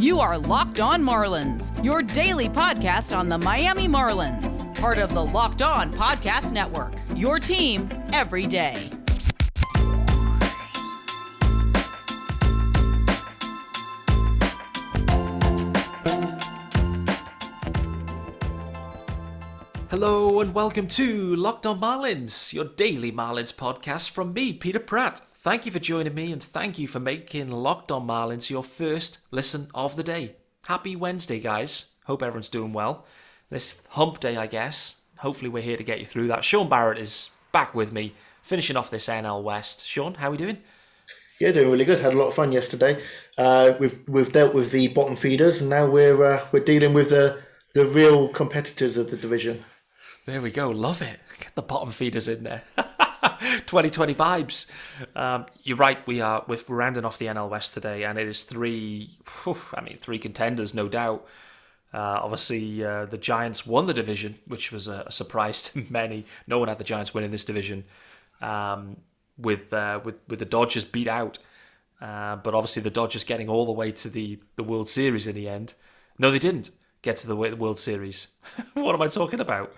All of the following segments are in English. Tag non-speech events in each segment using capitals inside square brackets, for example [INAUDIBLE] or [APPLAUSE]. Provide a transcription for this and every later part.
You are Locked On Marlins, your daily podcast on the Miami Marlins, part of the Locked On Podcast Network. Your team every day. Hello and welcome to Locked On Marlins, your daily Marlins podcast from me, Peter Pratt. Thank you for joining me and thank you for making Locked On Marlins your first listen of the day. Happy Wednesday, guys. Hope everyone's doing well. This hump day, I guess. Hopefully, we're here to get you through that. Shaun Barrett is back with me, finishing off this NL West. Shaun, how are we doing? Yeah, doing really good. Had a lot of fun yesterday. Uh, we've we've dealt with the bottom feeders, and now we're uh, we're dealing with the the real competitors of the division. There we go. Love it. Get the bottom feeders in there. [LAUGHS] 2020 vibes. Um, you're right. We are we're rounding off the NL West today, and it is three. Whew, I mean, three contenders, no doubt. Uh, obviously, uh, the Giants won the division, which was a, a, surprise [LAUGHS] to many. No one had the Giants winning this division. Um, with uh, with with the Dodgers beat out, uh, but obviously the Dodgers getting all the way to the the World Series in the end. No, they didn't get to the World Series. [LAUGHS] what am I talking about?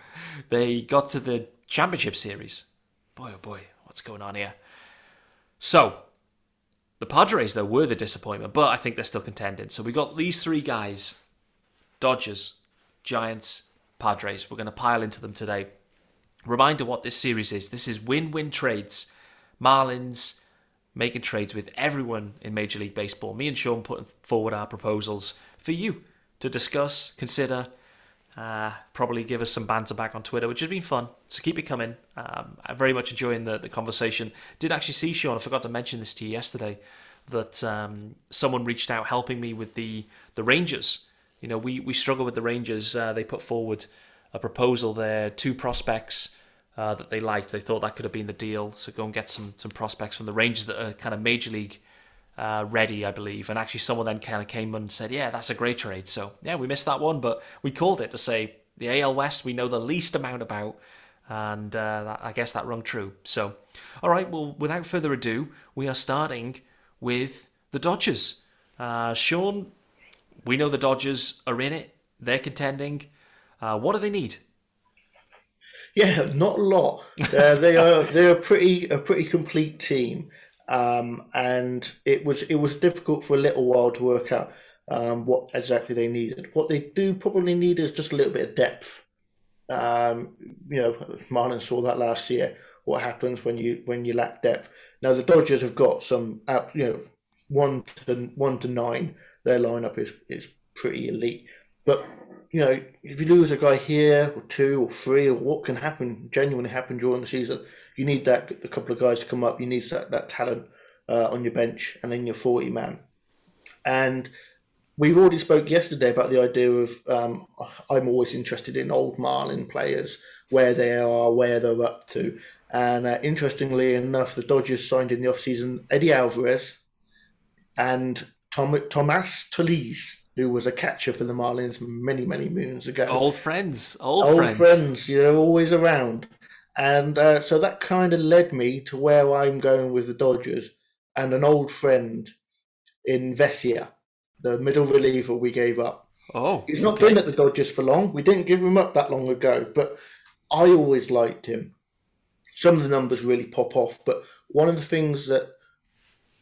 They got to the Championship Series. Boy, oh boy, what's going on here? So, the Padres, though, were the disappointment, but I think they're still contending. So we got these three guys Dodgers, Giants, Padres. We're going to pile into them today. Reminder what this series is this is win win trades. Marlins making trades with everyone in Major League Baseball. Me and Shaun putting forward our proposals for you to discuss, consider, uh, probably give us some banter back on Twitter, which has been fun. So keep it coming. Um, I'm very much enjoying the, the conversation. Did actually see, Shaun, I forgot to mention this to you yesterday, that um, someone reached out helping me with the, the Rangers. You know, we, we struggle with the Rangers. Uh, they put forward a proposal there, two prospects uh, that they liked. They thought that could have been the deal. So go and get some, some prospects from the Rangers that are kind of major league uh, ready, I believe. And actually, someone then kind of came and said, "Yeah, that's a great trade." So yeah, we missed that one, but we called it to say the AL West we know the least amount about, and uh, that, I guess that rung true. So, all right, well, without further ado, we are starting with the Dodgers. Uh, Shaun, we know the Dodgers are in it; they're contending. Uh, what do they need? Yeah, not a lot. Uh, they are they're a pretty a pretty complete team. Um, and it was it was difficult for a little while to work out um, what exactly they needed. What they do probably need is just a little bit of depth. Um, you know, Marlon saw that last year. What happens when you when you lack depth? Now the Dodgers have got some, you know, one to one to nine. Their lineup is is pretty elite, but you know, if you lose a guy here or two or three or what can happen, genuinely happen during the season, you need that a couple of guys to come up. You need that, that talent uh, on your bench and in your 40 man. And we've already spoke yesterday about the idea of um, I'm always interested in old Marlin players, where they are, where they're up to. And uh, interestingly enough, the Dodgers signed in the offseason Eddy Alvarez and Tom, Tomas who was a catcher for the Marlins many, many moons ago. Old friends, old, old friends. friends, you know, always around. And uh, so that kind of led me to where I'm going with the Dodgers and an old friend in Vesia, the middle reliever we gave up. Oh, he's not okay. been at the Dodgers for long. We didn't give him up that long ago, but I always liked him. Some of the numbers really pop off, but one of the things that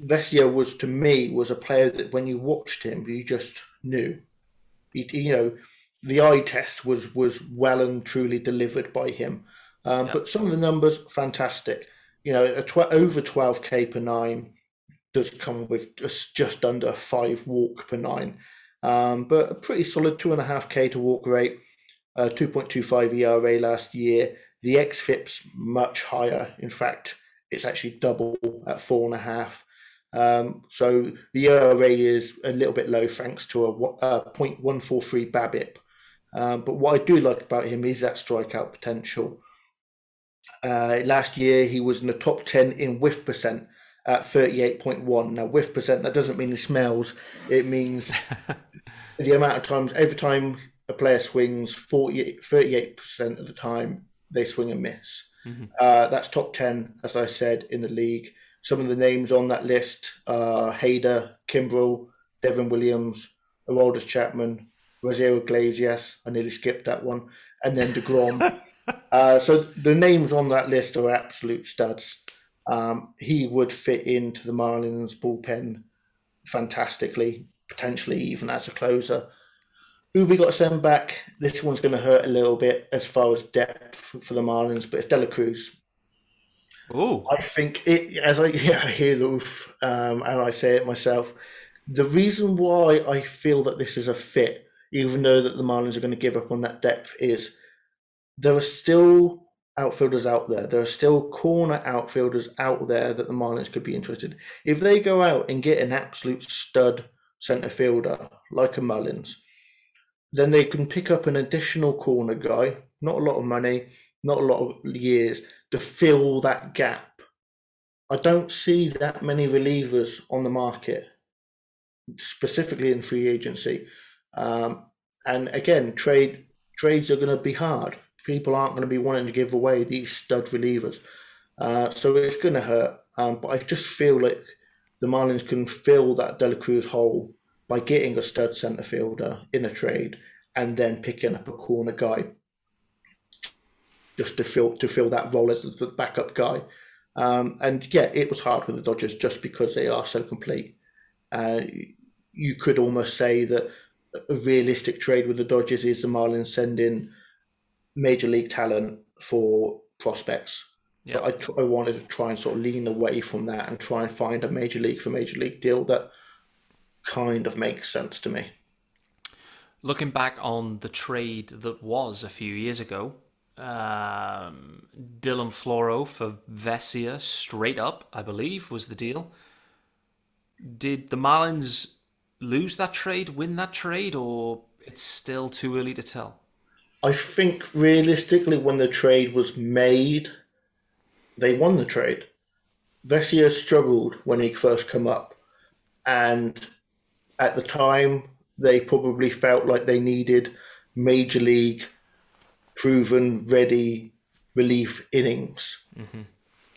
Vesia was to me was a player that when you watched him, you just knew. You, you know, the eye test was was well and truly delivered by him. Um, But some of the numbers, fantastic. You know, a tw- over 12k per nine does come with just, just under five walk per nine. Um, but a pretty solid two and a half k to walk rate, uh, 2.25 ERA last year. The xFIP's much higher. In fact, it's actually double at four and a half. Um, so the ERA is a little bit low thanks to a, a 0.143 BABIP. Um, but what I do like about him is that strikeout potential. Uh, last year, he was in the top 10 in whiff percent at 38.1. Now, whiff percent, that doesn't mean he smells, it means [LAUGHS] the amount of times, every time a player swings, 40, 38% of the time, they swing and miss. Mm-hmm. Uh, that's top 10, as I said, in the league. Some of the names on that list are Hader, Kimbrel, Devin Williams, Aroldis Chapman, Rosario Iglesias. I nearly skipped that one, and then Degrom. [LAUGHS] uh, so the names on that list are absolute studs. Um, he would fit into the Marlins bullpen fantastically, potentially even as a closer. Who we got to send back? This one's going to hurt a little bit as far as depth for the Marlins, but it's De La Cruz. Oh, I think it as I, [LAUGHS] yeah, hear the oof, um, and I say it myself. The reason why I feel that this is a fit, even though that the Marlins are going to give up on that depth, is there are still outfielders out there. There are still corner outfielders out there that the Marlins could be interested. If they go out and get an absolute stud centre fielder like a Mullins, then they can pick up an additional corner guy. Not a lot of money, not a lot of years to fill that gap. I don't see that many relievers on the market, specifically in free agency. Um, and again, trade trades are going to be hard. People aren't going to be wanting to give away these stud relievers, uh, so it's going to hurt. Um, but I just feel like the Marlins can fill that De La Cruz hole by getting a stud centre fielder in a trade and then picking up a corner guy just to fill to fill that role as the backup guy. Um, and yeah, it was hard for the Dodgers just because they are so complete. Uh, you could almost say that a realistic trade with the Dodgers is the Marlins sending major league talent for prospects. But I, tr- I wanted to try and sort of lean away from that and try and find a major league for major league deal that kind of makes sense to me. Looking back on the trade that was a few years ago, um, Dylan Floro for Vesia straight up, I believe, was the deal. Did the Marlins lose that trade, win that trade, or it's still too early to tell? I think realistically, when the trade was made, they won the trade. Vesia struggled when he first come up, and at the time, they probably felt like they needed major league proven ready relief innings. Mm-hmm.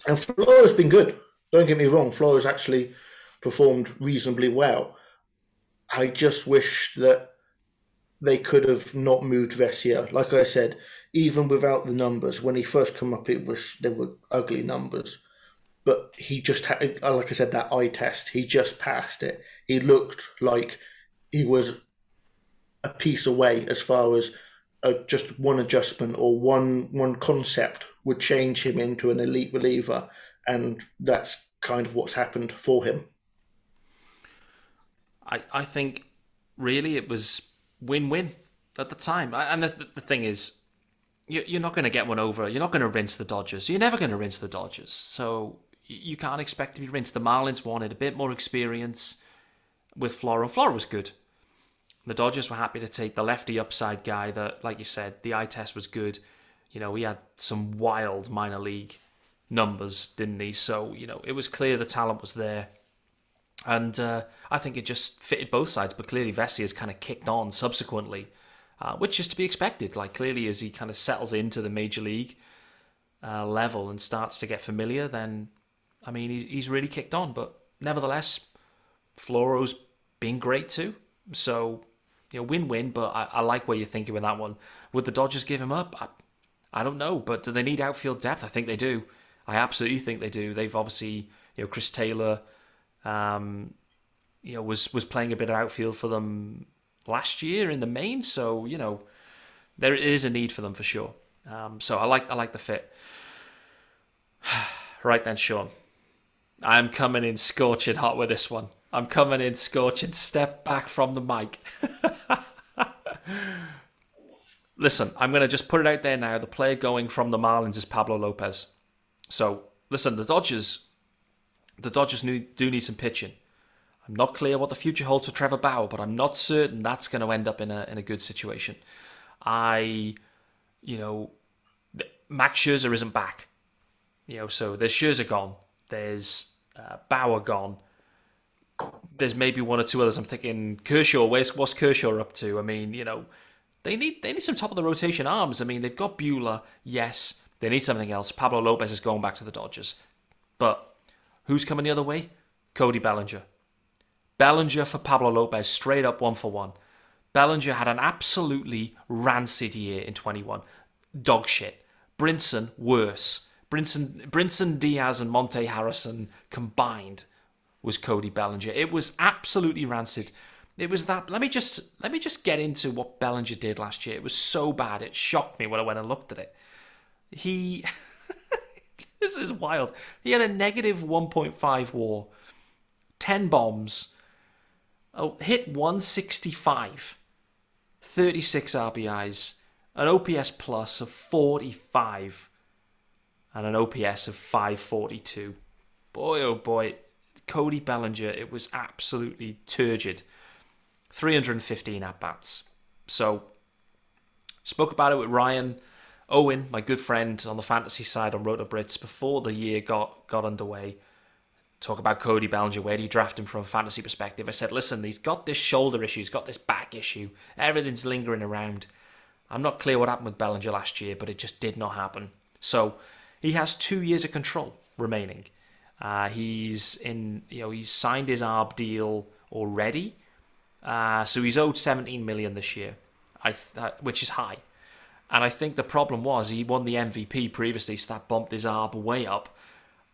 And Floro's been good. Don't get me wrong, Floro's actually performed reasonably well. I just wish that they could have not moved Vesia. Like I said, even without the numbers, when he first come up, it was there were ugly numbers. But he just had, like I said, that eye test. He just passed it. He looked like he was a piece away as far as just one adjustment or one one concept would change him into an elite reliever, and that's kind of what's happened for him. I I think really it was win win at the time, and the, the thing is, you're not going to get one over. You're not going to rinse the Dodgers. You're never going to rinse the Dodgers. So you can't expect to be rinsed. The Marlins wanted a bit more experience with Floro. Floro was good. The Dodgers were happy to take the lefty upside guy that, like you said, the eye test was good. You know, he had some wild minor league numbers, didn't he? So, you know, it was clear the talent was there. And uh, I think it just fitted both sides, but clearly Vesia has kind of kicked on subsequently, uh, which is to be expected. Like, clearly, as he kind of settles into the major league uh, level and starts to get familiar, then, I mean, he's, he's really kicked on. But nevertheless, Floro's been great too. So you know, win-win. But I, I like where you're thinking with that one. Would the Dodgers give him up? I, I don't know, but do they need outfield depth? I think they do. I absolutely think they do. They've obviously, you know, Chris Taylor, um, you know, was was playing a bit of outfield for them last year in the main. So you know, there is a need for them for sure. Um, so I like I like the fit. [SIGHS] right then, Shaun, I'm coming in scorching hot with this one. I'm coming in scorching. Step back from the mic. [LAUGHS] listen, I'm going to just put it out there now. The player going from the Marlins is Pablo Lopez. So, listen, the Dodgers, the Dodgers do need some pitching. I'm not clear what the future holds for Trevor Bauer, but I'm not certain that's going to end up in a in a good situation. I, you know, Max Scherzer isn't back. You know, so there's Scherzer gone. There's uh, Bauer gone there's maybe one or two others. I'm thinking Kershaw. Where's what's Kershaw up to? I mean, you know, they need they need some top of the rotation arms. I mean, they've got Buehler. Yes, they need something else. Pablo Lopez is going back to the Dodgers, but who's coming the other way? Cody Bellinger. Bellinger for Pablo Lopez, straight up one for one. Bellinger had an absolutely rancid year in 21. Dog shit. Brinson, worse. Brinson, Brinson Diaz and Monte Harrison combined was Cody Bellinger. It was absolutely rancid. It was that. Let me just let me just get into what Bellinger did last year. It was so bad. It shocked me when I went and looked at it. He, [LAUGHS] this is wild. He had a negative 1.5 WAR, 10 bombs, oh, hit 165, 36 RBIs, an OPS plus of 45, and an OPS of 542. Boy, oh boy, Cody Bellinger, it was absolutely turgid. 315 at bats. So, spoke about it with Ryan Owen, my good friend on the fantasy side on Roto Brits, before the year got, got underway. Talk about Cody Bellinger. Where do you draft him from a fantasy perspective? I said, listen, he's got this shoulder issue, he's got this back issue, everything's lingering around. I'm not clear what happened with Bellinger last year, but it just did not happen. So he has two years of control remaining. Uh, he's in, you know, he's signed his ARB deal already, uh, so he's owed 17 million this year, I th- uh, which is high. And I think the problem was he won the MVP previously, so that bumped his ARB way up.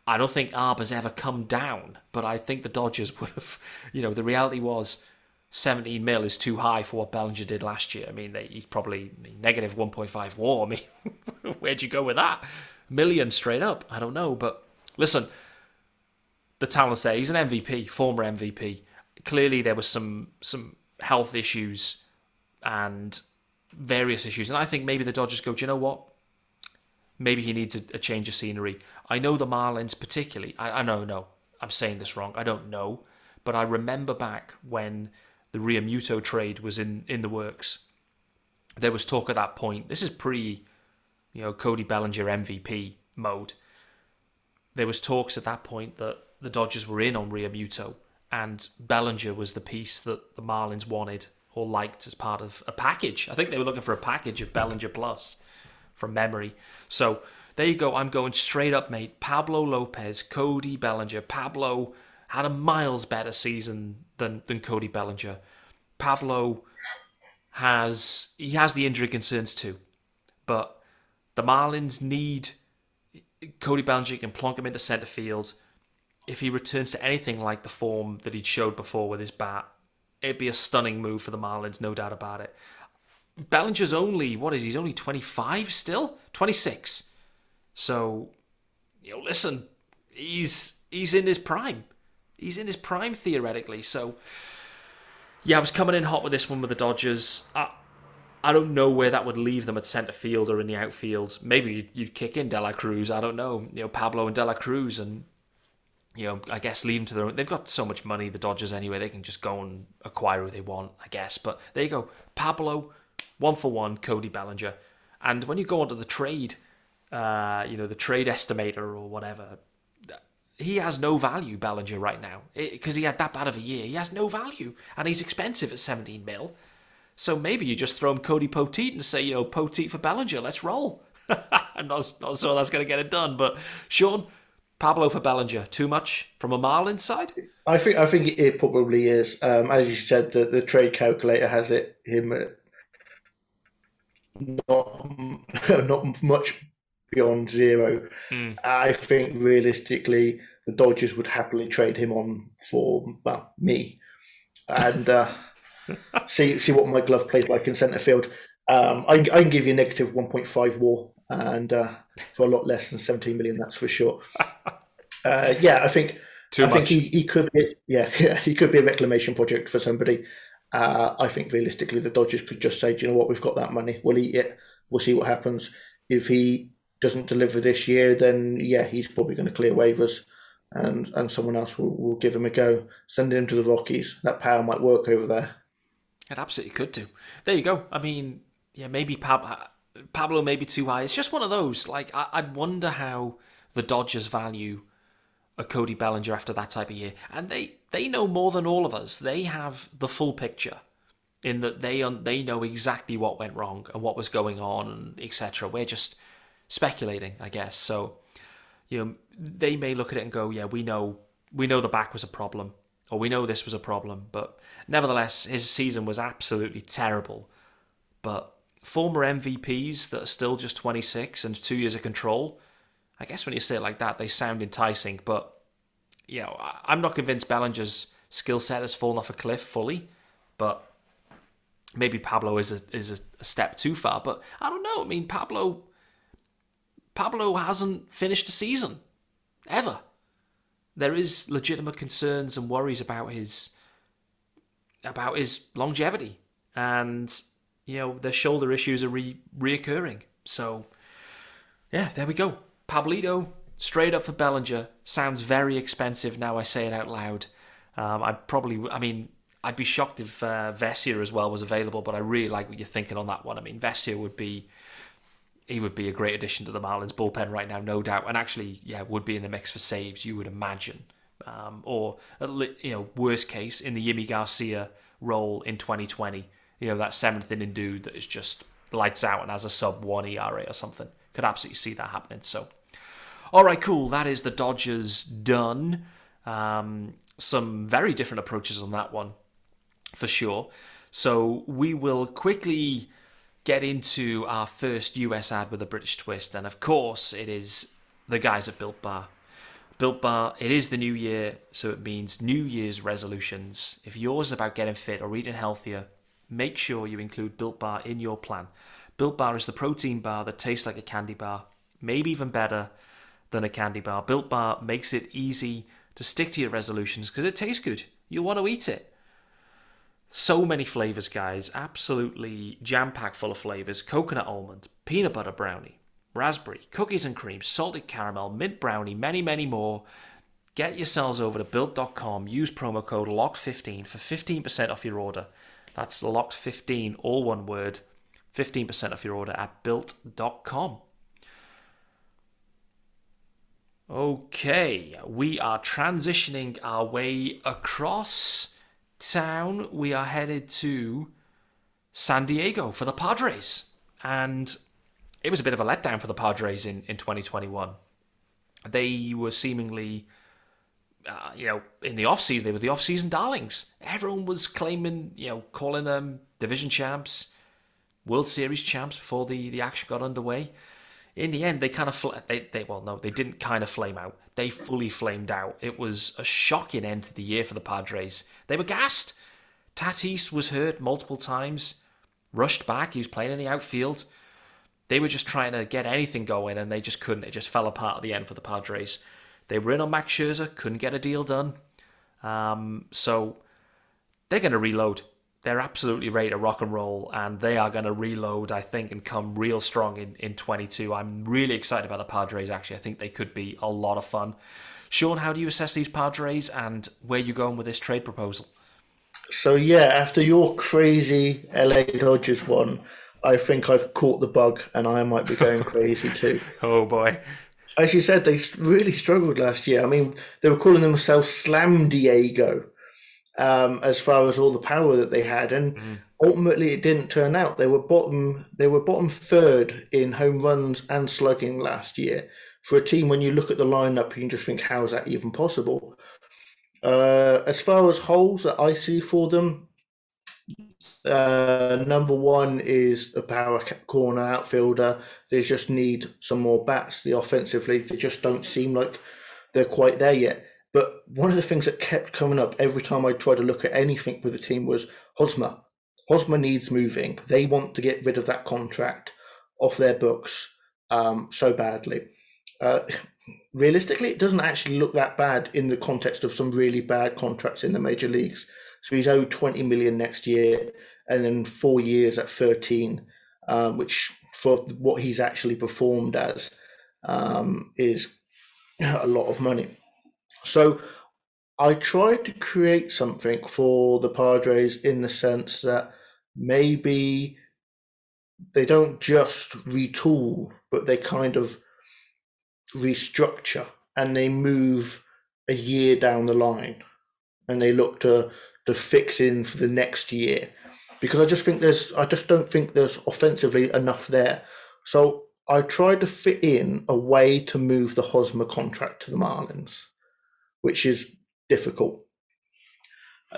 I don't think ARB has ever come down, but I think the Dodgers [LAUGHS] would have, you know, the reality was 17 mil is too high for what Bellinger did last year. I mean, they, he's probably negative 1.5 war. [LAUGHS] I mean, [LAUGHS] where'd you go with that? Million straight up. I don't know. But listen, the talent's there. He's an MVP, former MVP. Clearly, there was some some health issues and various issues. And I think maybe the Dodgers go, do you know what? Maybe he needs a, a change of scenery. I know the Marlins particularly. I, I know, no, I'm saying this wrong. I don't know. But I remember back when the Realmuto trade was in, in the works. There was talk at that point. This is pre, you know, Cody Bellinger MVP mode. There was talks at that point that the Dodgers were in on Realmuto, and Bellinger was the piece that the Marlins wanted or liked as part of a package. I think they were looking for a package of Bellinger Plus from memory. So there you go. I'm going straight up, mate. Pablo Lopez, Cody Bellinger. Pablo had a miles better season than than Cody Bellinger. Pablo has he has the injury concerns too, but the Marlins need Cody Bellinger can plonk him into centre field. If he returns to anything like the form that he showed before with his bat, it'd be a stunning move for the Marlins, no doubt about it. Bellinger's only what is he? he's only twenty five still, twenty six. So, you know, listen, he's he's in his prime. He's in his prime theoretically. So, yeah, I was coming in hot with this one with the Dodgers. I, I don't know where that would leave them at centre field or in the outfield. Maybe you'd kick in De La Cruz. I don't know. You know, Pablo and De La Cruz, and you know, I guess leave them to their own. They've got so much money, the Dodgers anyway. They can just go and acquire who they want, I guess. But there you go, Pablo, one for one, Cody Bellinger, and when you go onto the trade, uh, you know, the trade estimator or whatever, he has no value, Bellinger, right now, because he had that bad of a year. He has no value, and he's expensive at 17 mil. So maybe you just throw him Cody Poteet and say, you know, Poteet for Bellinger, let's roll. [LAUGHS] I'm not, not sure that's going to get it done, but Shaun, Pablo for Bellinger, too much from a Marlins side? I think I think it probably is. Um, as you said, the, the trade calculator has it him at not [LAUGHS] not much beyond zero. Mm. I think realistically, the Dodgers would happily trade him on for well me, and uh, [LAUGHS] see see what my glove plays like in centre field. Um, I, can, I can give you a negative one point five WAR, and uh, for a lot less than seventeen million, that's for sure. [LAUGHS] Uh, yeah, I think Too I much. think he, he could be yeah, [LAUGHS] yeah he could be a reclamation project for somebody. Uh, I think realistically, the Dodgers could just say, Do you know what, we've got that money, we'll eat it, we'll see what happens. If he doesn't deliver this year, then yeah, he's probably going to clear waivers, and and someone else will, will give him a go. Send him to the Rockies. That power might work over there. It absolutely could do. There you go. I mean, yeah, maybe Pab- Pablo may be too high. It's just one of those. Like I- I'd wonder how the Dodgers value a Cody Bellinger after that type of year, and they they know more than all of us. They have the full picture in that they un- they know exactly what went wrong and what was going on etc. We're just speculating, I guess. So, you know, they may look at it and go, "Yeah, we know we know the back was a problem, or we know this was a problem, but nevertheless, his season was absolutely terrible. But former MVPs that are still just 26 and two years of control, I guess when you say it like that, they sound enticing. But, you know, I'm not convinced Bellinger's skill set has fallen off a cliff fully, but maybe Pablo is a, is a step too far. But I don't know. I mean, Pablo. Pablo hasn't finished a season ever there is legitimate concerns and worries about his about his longevity, and you know the shoulder issues are re- reoccurring. So, yeah, there we go. Pablito straight up for Bellinger sounds very expensive. Now I say it out loud. Um, I probably, I mean, I'd be shocked if uh, as well was available, but I really like what you're thinking on that one. I mean, Vesia would be he would be a great addition to the Marlins bullpen right now, no doubt. And actually, yeah, would be in the mix for saves, you would imagine. Um, or, you know, worst case, in the Yimi Garcia role in 2020. You know, that seventh inning dude that is just lights out and has a sub 1 ERA or something. Could absolutely see that happening. So, all right, cool. That is the Dodgers done. Um, some very different approaches on that one, for sure. So, we will quickly get into our first US ad with a British twist. And of course, it is the guys at Built Bar. Built Bar, it is the new year, so it means New Year's resolutions. If yours is about getting fit or eating healthier, make sure you include Built Bar in your plan. Built Bar is the protein bar that tastes like a candy bar, maybe even better than a candy bar. Built Bar makes it easy to stick to your resolutions because it tastes good. You want to eat it. So many flavors, guys. Absolutely jam packed full of flavors coconut almond, peanut butter brownie, raspberry, cookies and cream, salted caramel, mint brownie, many, many more. Get yourselves over to built.com. Use promo code LOCK15 for 15% off your order. That's locked15, all one word. 15% off your order at built.com. Okay, we are transitioning our way across town, we are headed to San Diego for the Padres. And it was a bit of a letdown for the Padres in, in 2021. They were seemingly, uh, you know, in the offseason, they were the offseason darlings. Everyone was claiming, you know, calling them division champs, World Series champs before the, the action got underway in the end, they kind of fl- they they well no, they didn't kind of flame out. They fully flamed out. It was a shocking end to the year for the Padres. They were gassed. Tatis was hurt multiple times, rushed back. He was playing in the outfield. They were just trying to get anything going, and they just couldn't. It just fell apart at the end for the Padres. They were in on Max Scherzer, couldn't get a deal done. Um, so they're going to reload. They're absolutely ready to rock and roll and they are going to reload i think and come real strong in, in 22 i'm really excited about the padres actually. I think they could be a lot of fun. Shaun how do you assess these padres and where you going with this trade proposal? So yeah after your crazy la dodgers one i think i've caught the bug and i might be going crazy too. [LAUGHS] Oh boy as you said they really struggled last year i mean they were calling themselves slam diego um, as far as all the power that they had, and mm. ultimately it didn't turn out. They were bottom. They were bottom third in home runs and slugging last year. For a team, when you look at the lineup, you can just think, how is that even possible? Uh, as far as holes that I see for them, uh, number one is a power corner outfielder. They just need some more bats. The offensively, they just don't seem like they're quite there yet. But one of the things that kept coming up every time I tried to look at anything with the team was Hosmer. Hosmer needs moving. They want to get rid of that contract off their books um, so badly. Uh, [LAUGHS] realistically, it doesn't actually look that bad in the context of some really bad contracts in the major leagues. So he's owed 20 million next year and then four years at 13, um, which for what he's actually performed as um, is a lot of money. So I tried to create something for the Padres in the sense that maybe they don't just retool, but they kind of restructure and they move a year down the line and they look to to fix in for the next year because I just think there's I just don't think there's offensively enough there. So I tried to fit in a way to move the Hosmer contract to the Marlins which is difficult.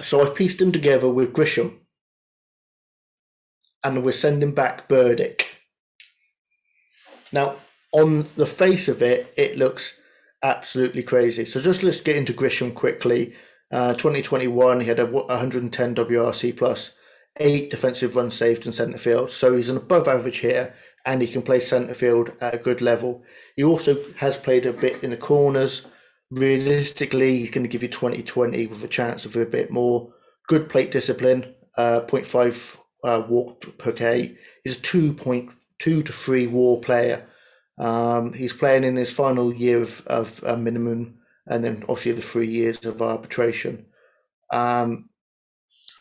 So I've pieced him together with Grisham. And we're sending back Burdick. Now, on the face of it, it looks absolutely crazy. So just let's get into Grisham quickly. Uh, 2021, he had a 110 WRC plus, eight defensive runs saved in centre field. So he's an above average hitter and he can play centre field at a good level. He also has played a bit in the corners. Realistically, he's going to give you 20 20 with a chance of a bit more. Good plate discipline, uh, 0.5 uh, walk per K. He's a 2.2 to 3 war player. Um, he's playing in his final year of, of uh, minimum and then obviously the three years of arbitration. Um,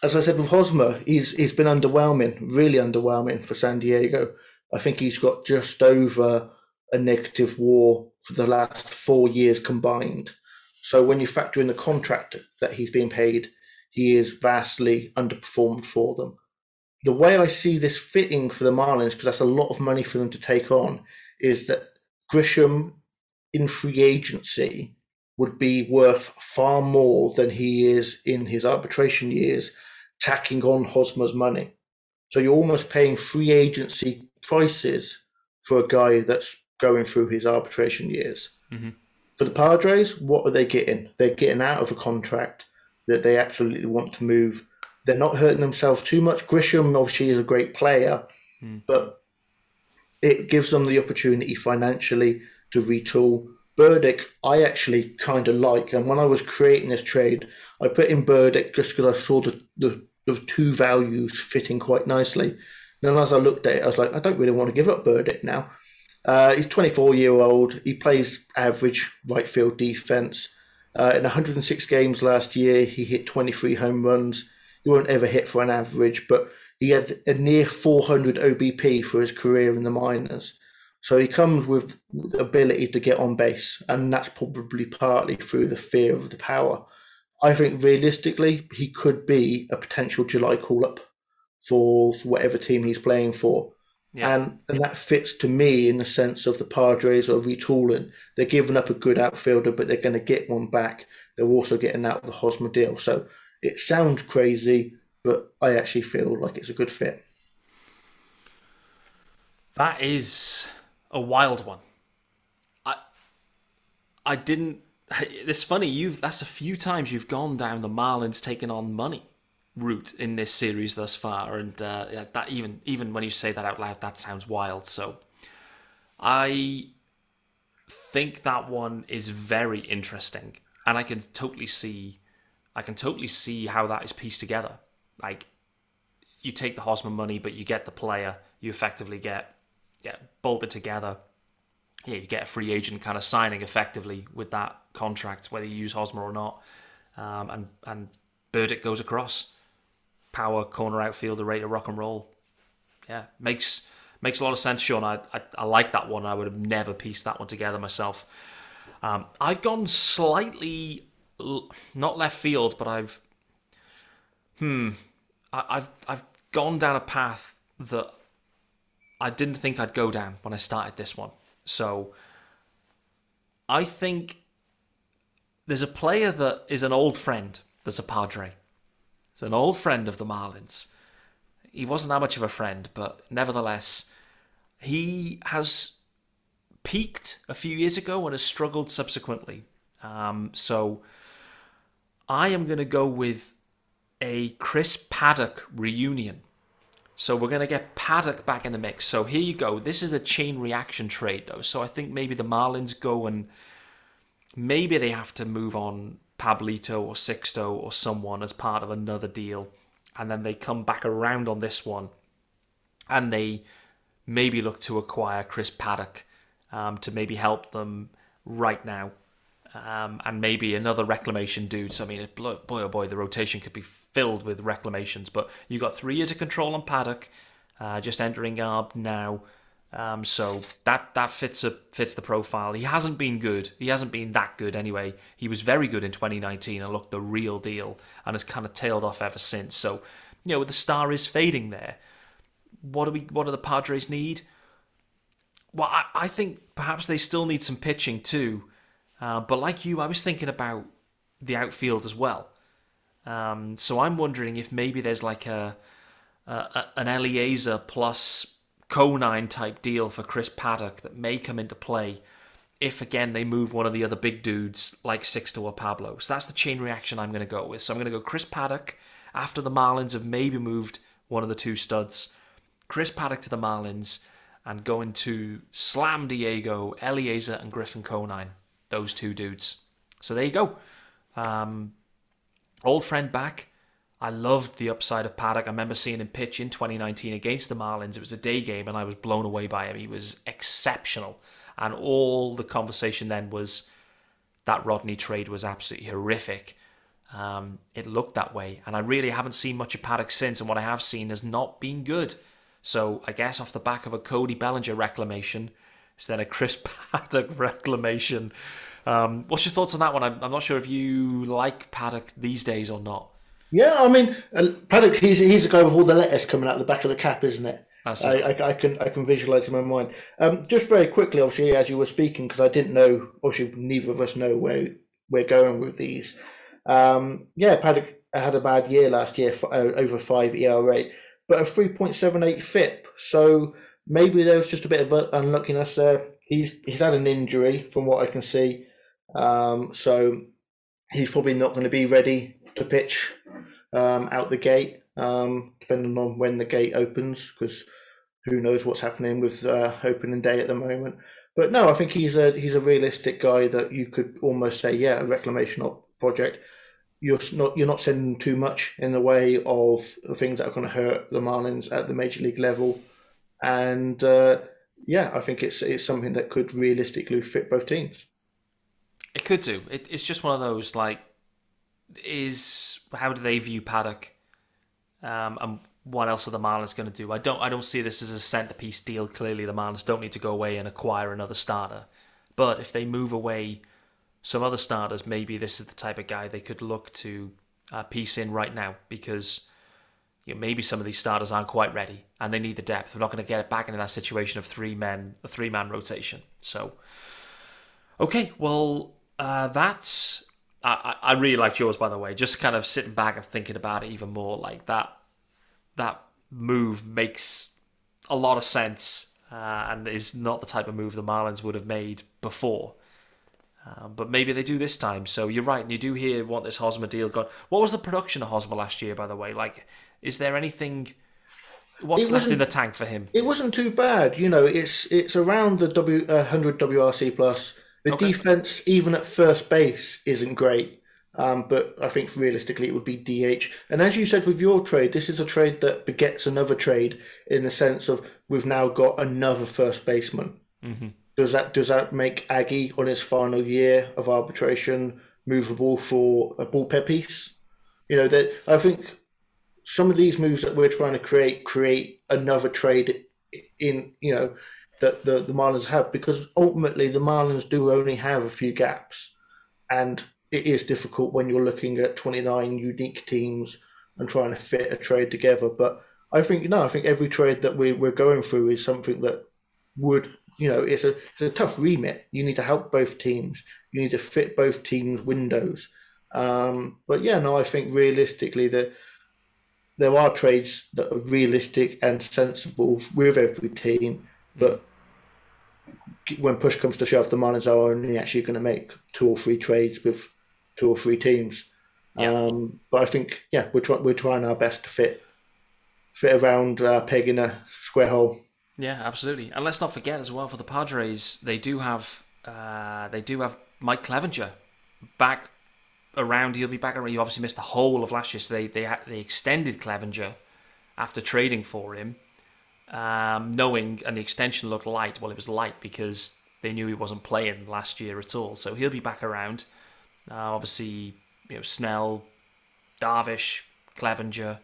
as I said with Hosmer, he's he's been underwhelming, really underwhelming for San Diego. I think he's got just over a negative WAR for the last four years combined. So when you factor in the contract that he's being paid, he is vastly underperformed for them. The way I see this fitting for the Marlins, because that's a lot of money for them to take on, is that Grisham in free agency would be worth far more than he is in his arbitration years, tacking on Hosmer's money. So you're almost paying free agency prices for a guy that's going through his arbitration years. Mm-hmm. For the Padres, what are they getting? They're getting out of a contract that they absolutely want to move. They're not hurting themselves too much. Grisham obviously is a great player, mm. but it gives them the opportunity financially to retool Burdick, I actually kind of like. And when I was creating this trade, I put in Burdick just because I saw the, the, the two values fitting quite nicely. Then as I looked at it, I was like, I don't really want to give up Burdick now. Uh, he's 24 year old. He plays average right field defense. Uh, in 106 games last year, he hit 23 home runs. He won't ever hit for an average, but he had a near 400 OBP for his career in the minors. So he comes with the ability to get on base, and that's probably partly through the fear of the power. I think realistically, he could be a potential July call up for, for whatever team he's playing for. Yeah. And and that fits to me in the sense of the Padres are retooling. They're giving up a good outfielder, but they're going to get one back. They're also getting out of the Hosmer deal. So it sounds crazy, but I actually feel like it's a good fit. That is a wild one. I I didn't. It's funny. You've that's a few times you've gone down the Marlins taking on money route in this series thus far, and uh, that even even when you say that out loud, that sounds wild. So I think that one is very interesting, and I can totally see, I can totally see how that is pieced together. Like you take the Hosmer money, but you get the player. You effectively get yeah, bolted together. Yeah, you get a free agent kind of signing effectively with that contract, whether you use Hosmer or not. Um, and and Burdick goes across. Power corner outfielder, ready to rock and roll. Yeah, makes makes a lot of sense, Shaun. I, I, I like that one. I would have never pieced that one together myself. Um, I've gone slightly not left field, but I've hmm, I, I've I've gone down a path that I didn't think I'd go down when I started this one. So I think there's a player that is an old friend. There's a Padre. It's an old friend of the Marlins. He wasn't that much of a friend, but nevertheless, he has peaked a few years ago and has struggled subsequently. Um, so I am going to go with a Chris Paddack reunion. So we're going to get Paddack back in the mix. So here you go. This is a chain reaction trade, though. So I think maybe the Marlins go and maybe they have to move on Pablito or Sixto or someone as part of another deal. And then they come back around on this one and they maybe look to acquire Chris Paddack um, to maybe help them right now. Um, and maybe another reclamation dude. So I mean, boy oh boy, the rotation could be filled with reclamations. But you got three years of control on Paddack, uh, just entering ARB now. Um, so that that fits a, fits the profile. He hasn't been good. He hasn't been that good anyway. He was very good in 2019 and looked the real deal, and has kind of tailed off ever since. So, you know, the star is fading there. What do we? What do the Padres need? Well, I, I think perhaps they still need some pitching too. Uh, but like you, I was thinking about the outfield as well Um, so I'm wondering if maybe there's like a, a, an Elieser plus Conine type deal for Chris Paddack that may come into play if again they move one of the other big dudes like Sixto or Pablo. So that's the chain reaction I'm going to go with. So I'm going to go Chris Paddack after the Marlins have maybe moved one of the two studs. Chris Paddack to the Marlins and going to slam Diego, Elieser, and Griffin Conine. Those two dudes. So there you go. Um, old friend back. I loved the upside of Paddack. I remember seeing him pitch in 2019 against the Marlins. It was a day game, and I was blown away by him. He was exceptional. And all the conversation then was that Rodney trade was absolutely horrific. Um, it looked that way. And I really haven't seen much of Paddack since, and what I have seen has not been good. So I guess off the back of a Cody Bellinger reclamation, instead of Chris [LAUGHS] Paddack reclamation. Um, what's your thoughts on that one? I'm, I'm not sure if you like Paddack these days or not. Yeah, I mean, uh, Paddack, he's, he's the guy with all the letters coming out the back of the cap, isn't it? I, I, I, can I can visualize in my mind. Um, just very quickly, obviously, as you were speaking, because I didn't know. Obviously, neither of us know where we're going with these. Um, yeah, Paddack had a bad year last year, for, uh, over five ERA, but a three point seven eight FIP. So maybe there was just a bit of unluckiness there. He's he's had an injury, from what I can see. Um, so he's probably not going to be ready to pitch um, out the gate, um, depending on when the gate opens, because who knows what's happening with uh, opening day at the moment. But no, I think he's a he's a realistic guy that you could almost say, yeah, a reclamation project. You're not you're not sending too much in the way of things that are going to hurt the Marlins at the major league level, and uh, yeah, I think it's it's something that could realistically fit both teams. It could do. It, it's just one of those like, is how do they view Paddack, um, and what else are the Marlins going to do? I don't. I don't see this as a centerpiece deal. Clearly, the Marlins don't need to go away and acquire another starter. But if they move away some other starters, maybe this is the type of guy they could look to uh, piece in right now because you know, maybe some of these starters aren't quite ready and they need the depth. We're not going to get it back into that situation of three men, a three man rotation. So, okay, well, uh, that's I, I really liked yours by the way. Just kind of sitting back and thinking about it even more, like that that move makes a lot of sense uh, and is not the type of move the Marlins would have made before. Uh, but maybe they do this time. So you're right, and you do hear what this Hosmer deal got. What was the production of Hosmer last year, by the way? Like, is there anything? What's left in the tank for him? It wasn't too bad. You know, it's it's around the W uh, hundred WRC plus. The okay. defense, even at first base, isn't great. Um, but I think realistically it would be DH. And as you said with your trade, this is a trade that begets another trade in the sense of we've now got another first baseman. Mm-hmm. Does that does that make Aggie on his final year of arbitration movable for a bullpen piece? You know that I think some of these moves that we're trying to create create another trade in you know that the, the Marlins have because ultimately the Marlins do only have a few gaps and it is difficult when you're looking at 29 unique teams and trying to fit a trade together. But I think, no, I think every trade that we, we're going through is something that would, you know, it's a, it's a tough remit. You need to help both teams, you need to fit both teams' windows. Um, but yeah, no, I think realistically that there are trades that are realistic and sensible with every team, but when push comes to shove, the Marlins are only actually going to make two or three trades with two or three teams. Yeah. Um, but I think yeah, we're trying we're trying our best to fit fit around uh, peg in a square hole. Yeah, absolutely. And let's not forget as well for the Padres, they do have uh, they do have Mike Clevinger back around. He'll be back around. He obviously missed the whole of last year, so they they they extended Clevinger after trading for him, um, knowing and the extension looked light. Well, it was light because they knew he wasn't playing last year at all. So he'll be back around. Uh, obviously, you know Snell, Darvish, Clevinger.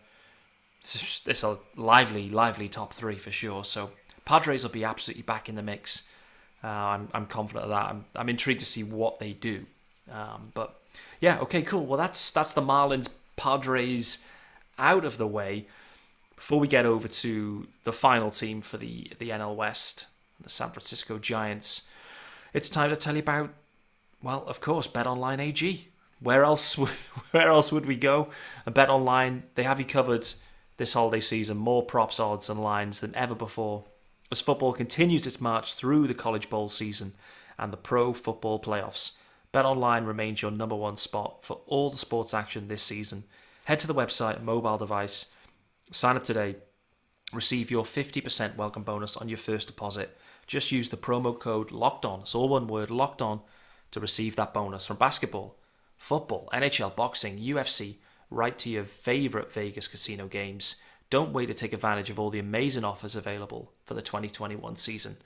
It's, it's a lively, lively top three for sure. So Padres will be absolutely back in the mix. Uh, I'm, I'm confident of that. I'm, I'm intrigued to see what they do. Um, but yeah, okay, cool. Well, that's that's the Marlins Padres out of the way. Before we get over to the final team for the the NL West, the San Francisco Giants, it's time to tell you about well, of course, Bet Online AG. where else [LAUGHS] where else would we go? And Bet Online, they have you covered this holiday season, more props, odds, and lines than ever before. As football continues its march through the College Bowl season and the Pro Football Playoffs, Bet Online remains your number one spot for all the sports action this season. Head to the website, mobile device, sign up today, receive your 50% welcome bonus on your first deposit. Just use the promo code LOCKED ON, it's all one word, LOCKED ON, to receive that bonus from basketball, football, NHL, boxing, UFC, right to your favourite Vegas casino games. Don't wait to take advantage of all the amazing offers available for the 2021 season.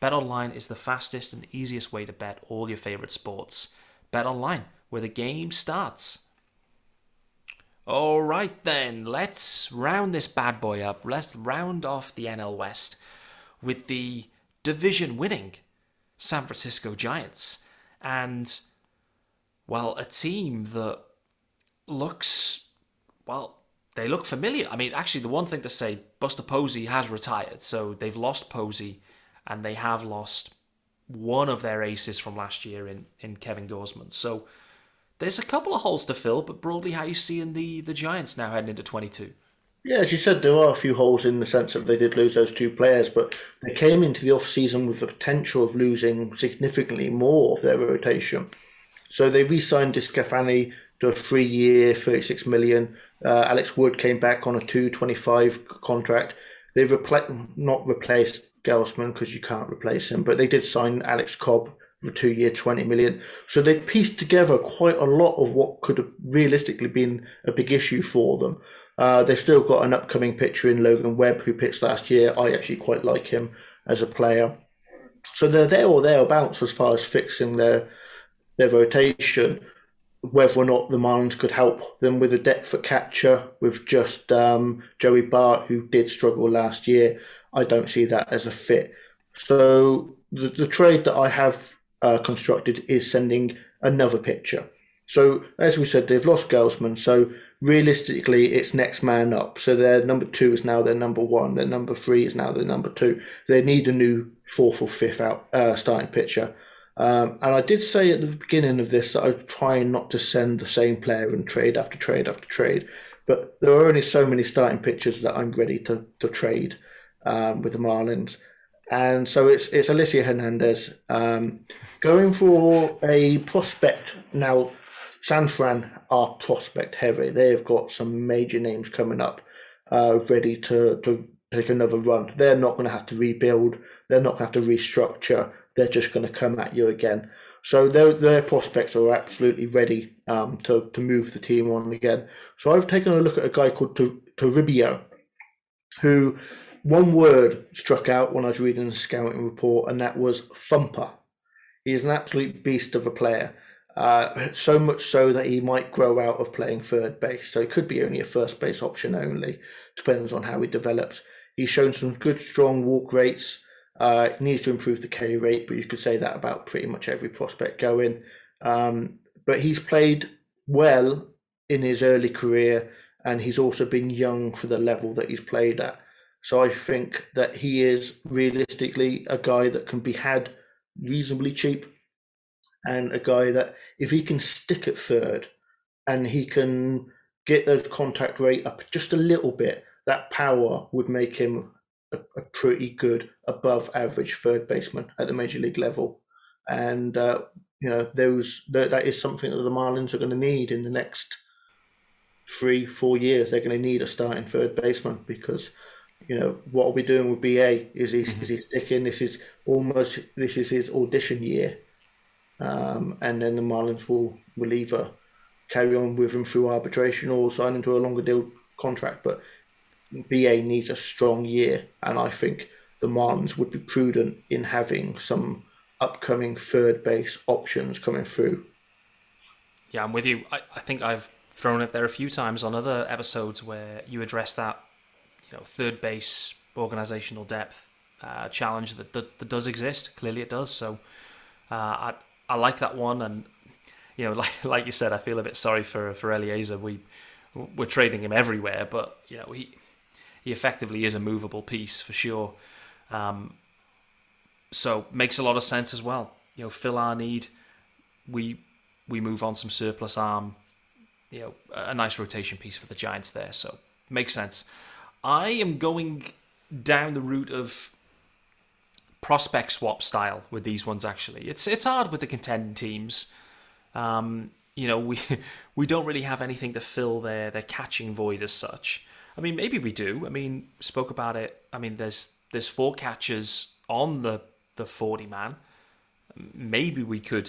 BetOnline is the fastest and easiest way to bet all your favorite sports. BetOnline, where the game starts. All right then, let's round this bad boy up. Let's round off the NL West with the division winning San Francisco Giants and well, a team that looks well they look familiar. I mean, actually, the one thing to say, Buster Posey has retired, so they've lost Posey, and they have lost one of their aces from last year in, in Kevin Gausman. So there's a couple of holes to fill, but broadly, how you seeing the the Giants now heading into 22? Yeah, as you said, there are a few holes in the sense that they did lose those two players, but they came into the off season with the potential of losing significantly more of their rotation. So they re-signed DeSclafani to a three-year, 36 million. Uh, Alex Wood came back on a 225 contract. They've repla- not replaced Gausman because you can't replace him, but they did sign Alex Cobb for two year, 20 million. So they've pieced together quite a lot of what could have realistically been a big issue for them. Uh, they've still got an upcoming pitcher in Logan Webb, who pitched last year. I actually quite like him as a player. So they're there or thereabouts as far as fixing their their rotation whether or not the Marlins could help them with a depth at catcher with just um, Joey Bart, who did struggle last year. I don't see that as a fit. So the, the trade that I have uh, constructed is sending another pitcher. So as we said, they've lost Gausman. So realistically, it's next man up. So their number two is now their number one. Their number three is now their number two. They need a new fourth or fifth out uh, starting pitcher. Um, and I did say at the beginning of this that I was trying not to send the same player and trade after trade after trade. But there are only so many starting pitchers that I'm ready to, to trade um, with the Marlins. And so it's it's Elieser Hernandez um, going for a prospect. Now, San Fran are prospect heavy. They've got some major names coming up uh, ready to, to take another run. They're not going to have to rebuild. They're not going to have to restructure they're just going to come at you again. So their their prospects are absolutely ready um, to to move the team on again. So I've taken a look at a guy called Toribio, who one word struck out when I was reading the scouting report, and that was thumper. He is an absolute beast of a player. Uh, so much so that he might grow out of playing third base. So it could be only a first base option only. Depends on how he develops. He's shown some good, strong walk rates. Uh, needs to improve the K rate, but you could say that about pretty much every prospect going. Um, but he's played well in his early career, and he's also been young for the level that he's played at. So I think that he is realistically a guy that can be had reasonably cheap, and a guy that if he can stick at third, and he can get those contact rate up just a little bit, that power would make him a, a pretty good above average third baseman at the major league level, and uh, you know those that, that is something that the Marlins are going to need in the next three four years. They're going to need a starting third baseman because you know what are we doing with BA? Is he mm-hmm. is he sticking? This is almost this is his audition year, um, and then the Marlins will will either carry on with him through arbitration or sign into a longer deal contract. But BA needs a strong year, and I think the Marlins would be prudent in having some upcoming third base options coming through. Yeah, I'm with you. I, I think I've thrown it there a few times on other episodes where you address that, you know, third base organizational depth uh, challenge that, that, that does exist. Clearly, it does. So, uh, I I like that one, and you know, [LAUGHS] like like you said, I feel a bit sorry for for Elieser. We we're trading him everywhere, but you know he he effectively is a movable piece for sure. Um, so makes a lot of sense as well. You know, fill our need. We we move on some surplus arm, you know, a nice rotation piece for the Giants there. So makes sense. I am going down the route of prospect swap style with these ones. Actually, it's it's hard with the contending teams. Um, you know, we [LAUGHS] we don't really have anything to fill their their catching void as such. I mean, maybe we do. I mean, spoke about it. I mean, there's there's four catchers on the the forty man. Maybe we could,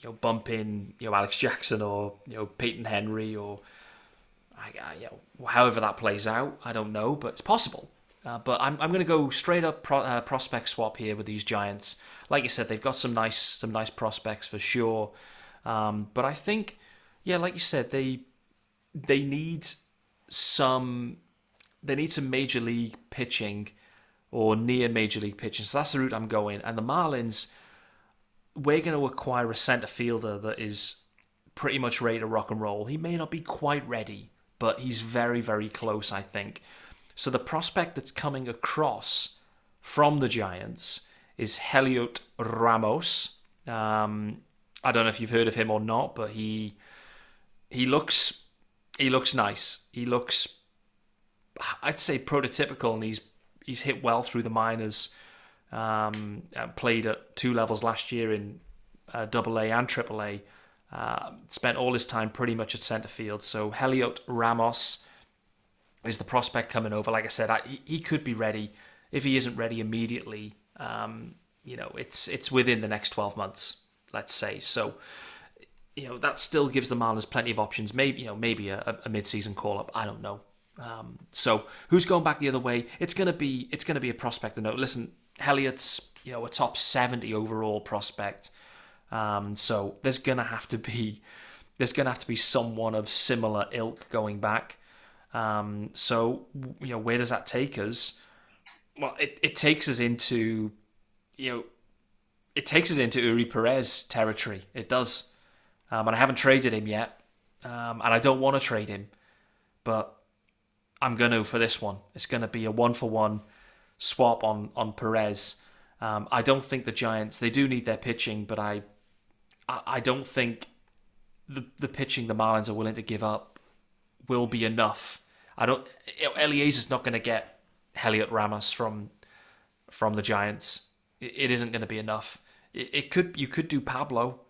you know, bump in you know Alex Jackson or you know Payton Henry or, I, I you know, however that plays out. I don't know, but it's possible. Uh, but I'm, I'm going to go straight up pro, uh, prospect swap here with these Giants. Like you said, they've got some nice some nice prospects for sure. Um, but I think, yeah, like you said, they they need some they need some major league pitching or near major league pitching. So that's the route I'm going. And the Marlins, we're going to acquire a centre fielder that is pretty much ready to rock and roll. He may not be quite ready, but he's very very close, I think. So the prospect that's coming across from the Giants is Heliot Ramos. Um, I don't know if you've heard of him or not, but he he looks he looks nice. He looks I'd say prototypical, and he's he's hit well through the minors. Um, played at two levels last year in uh, Double A and Triple A. Uh, spent all his time pretty much at centre field. So Heliot Ramos is the prospect coming over. Like I said, I, he, could be ready. If he isn't ready immediately, um, you know, it's it's within the next twelve months let's say. So, you know, that still gives the Marlins plenty of options. Maybe, you know, maybe a, a mid-season call-up. I don't know. Um, so, who's going back the other way? It's gonna be it's gonna be a prospect. To note. Listen, Heliot's you know a top seventy overall prospect. Um, so there's gonna have to be there's gonna have to be someone of similar ilk going back. Um, so you know where does that take us? Well, it, it takes us into you know it takes us into Eury Perez territory. It does. Um, and I haven't traded him yet. Um, and I don't want to trade him. But I'm to for this one. It's to be a one for one swap on, on Perez. Um, I don't think the Giants, they do need their pitching, but I I don't think the, the pitching the Marlins are willing to give up will be enough. I don't. Elieser's not going to get Heliot Ramos from from the Giants. It isn't going to be enough. It, it could you could do Pablo,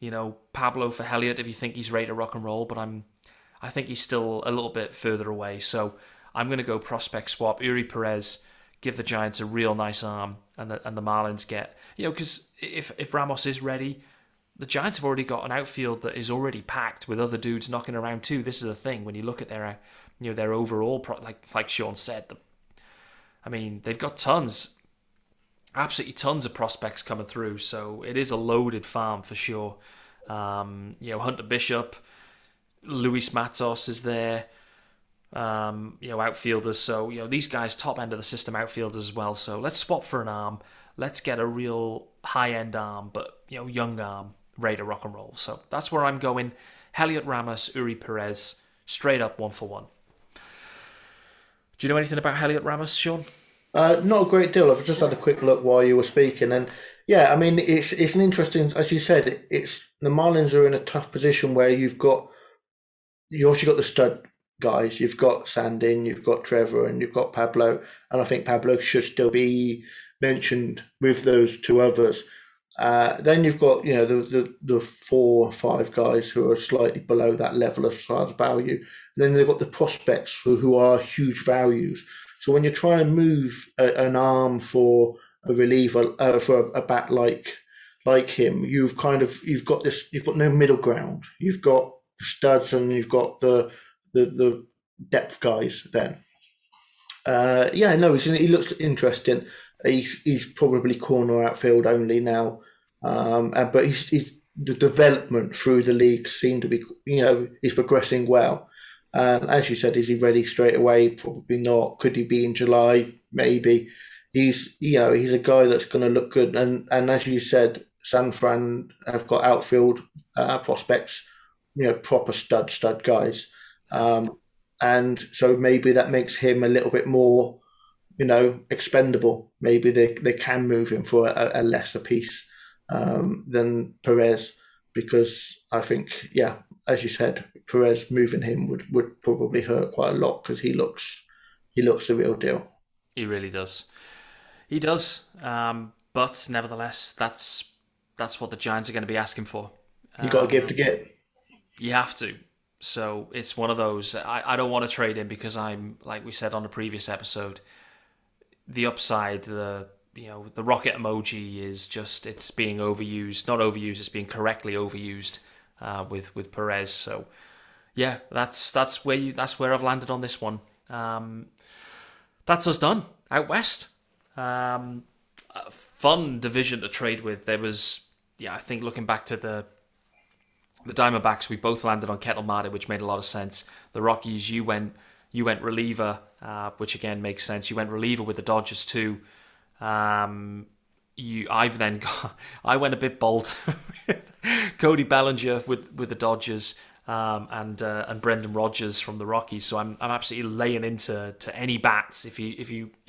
you know Pablo for Heliot if you think he's ready to rock and roll, but I'm I think he's still a little bit further away. So I'm going to go prospect swap Eury Perez, give the Giants a real nice arm, and the and the Marlins get you know because if if Ramos is ready. The Giants have already got an outfield that is already packed with other dudes knocking around too. This is the thing when you look at their, you know, their overall pro- like like Shaun said. The, I mean, they've got tons absolutely tons of prospects coming through. So it is a loaded farm for sure. Um, you know, Hunter Bishop, Luis Matos is there. Um, you know, outfielders. So you know these guys, top end of the system outfielders as well. So let's swap for an arm. Let's get a real high end arm, but you know, young arm, to rock and roll. So that's where I'm going. Heliot Ramos, Eury Perez, straight up one for one. Do you know anything about Heliot Ramos, Shaun? Uh, not a great deal. I've just had a quick look while you were speaking, and yeah, I mean it's it's an interesting, as you said, it's the Marlins are in a tough position where you've got you also got the stud guys, you've got Sandin, you've got Trevor, and you've got Pablo, and I think Pablo should still be mentioned with those two others. Uh, then you've got you know the, the the four or five guys who are slightly below that level of size value. And then they've got the prospects who, who are huge values. So when you're trying to move a, an arm for a reliever uh, for a, a bat like like him, you've kind of you've got this you've got no middle ground. You've got the studs and you've got the the, the depth guys. Then, uh, yeah, no, he looks interesting. He's he's probably corner outfield only now, um, but he's, he's the development through the league seem to be you know he's progressing well. And as you said, is he ready straight away? Probably not. Could he be in July? Maybe. He's you know he's a guy that's going to look good. And and as you said, San Fran have got outfield uh, prospects, you know, proper stud stud guys. Um, and so maybe that makes him a little bit more, you know, expendable. Maybe they, they can move him for a, a lesser piece um, than Perez. because I think, yeah, as you said, Perez moving him would, would probably hurt quite a lot because he looks he looks the real deal. He really does. He does. Um, but nevertheless, that's that's what the Giants are going to be asking for. You got to give to get. You have to. So it's one of those. I, I don't want to trade him because I'm like we said on the previous episode. The upside, the you know, the rocket emoji is just it's being overused. Not overused. It's being correctly overused uh, with with Perez. So yeah, that's that's where you that's where I've landed on this one. Um, that's us done out west. Um, fun division to trade with. There was, yeah, I think looking back to the the Diamondbacks, we both landed on Ketel Marte, which made a lot of sense. The Rockies, you went you went reliever, uh, which again makes sense. You went reliever with the Dodgers too. Um, you, I've then [LAUGHS] got, I went a bit bold. [LAUGHS] Cody Bellinger with with the Dodgers um, and uh, and Brendan Rodgers from the Rockies. So I'm I'm absolutely laying into to any bats if you if you [LAUGHS]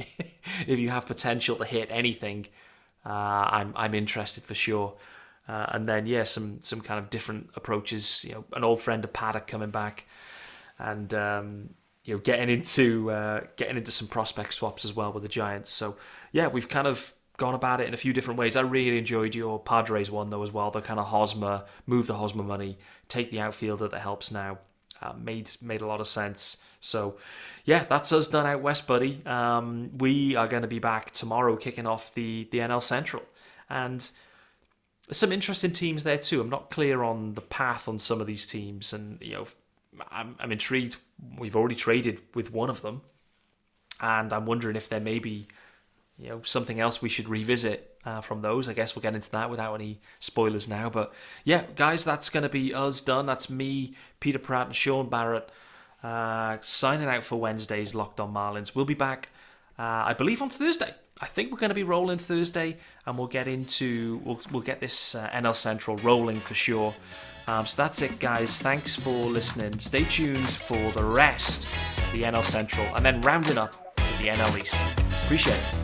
if you have potential to hit anything. Uh, I'm I'm interested for sure. Uh, and then yeah, some some kind of different approaches. You know, an old friend of Paddack coming back, and um, you know getting into uh, getting into some prospect swaps as well with the Giants. So yeah, we've kind of gone about it in a few different ways. I really enjoyed your Padres one though as well. The kind of Hosmer, move the Hosmer money, take the outfielder that helps now. Uh, made made a lot of sense. So, yeah, that's us done out west, buddy. Um, we are going to be back tomorrow, kicking off the the NL Central, and some interesting teams there too. I'm not clear on the path on some of these teams, and you know, I'm, I'm intrigued. We've already traded with one of them, and I'm wondering if there may be you know something else we should revisit uh, from those. I guess we'll get into that without any spoilers now. But yeah, guys, that's going to be us done. That's me, Peter Pratt, and Shaun Barrett uh, signing out for Wednesday's Locked On Marlins. We'll be back, uh, I believe, on Thursday. I think we're going to be rolling Thursday, and we'll get into we'll we'll get this uh, NL Central rolling for sure. Um, so that's it, guys. Thanks for listening. Stay tuned for the rest the NL Central, and then rounding up with the NL East. Appreciate it.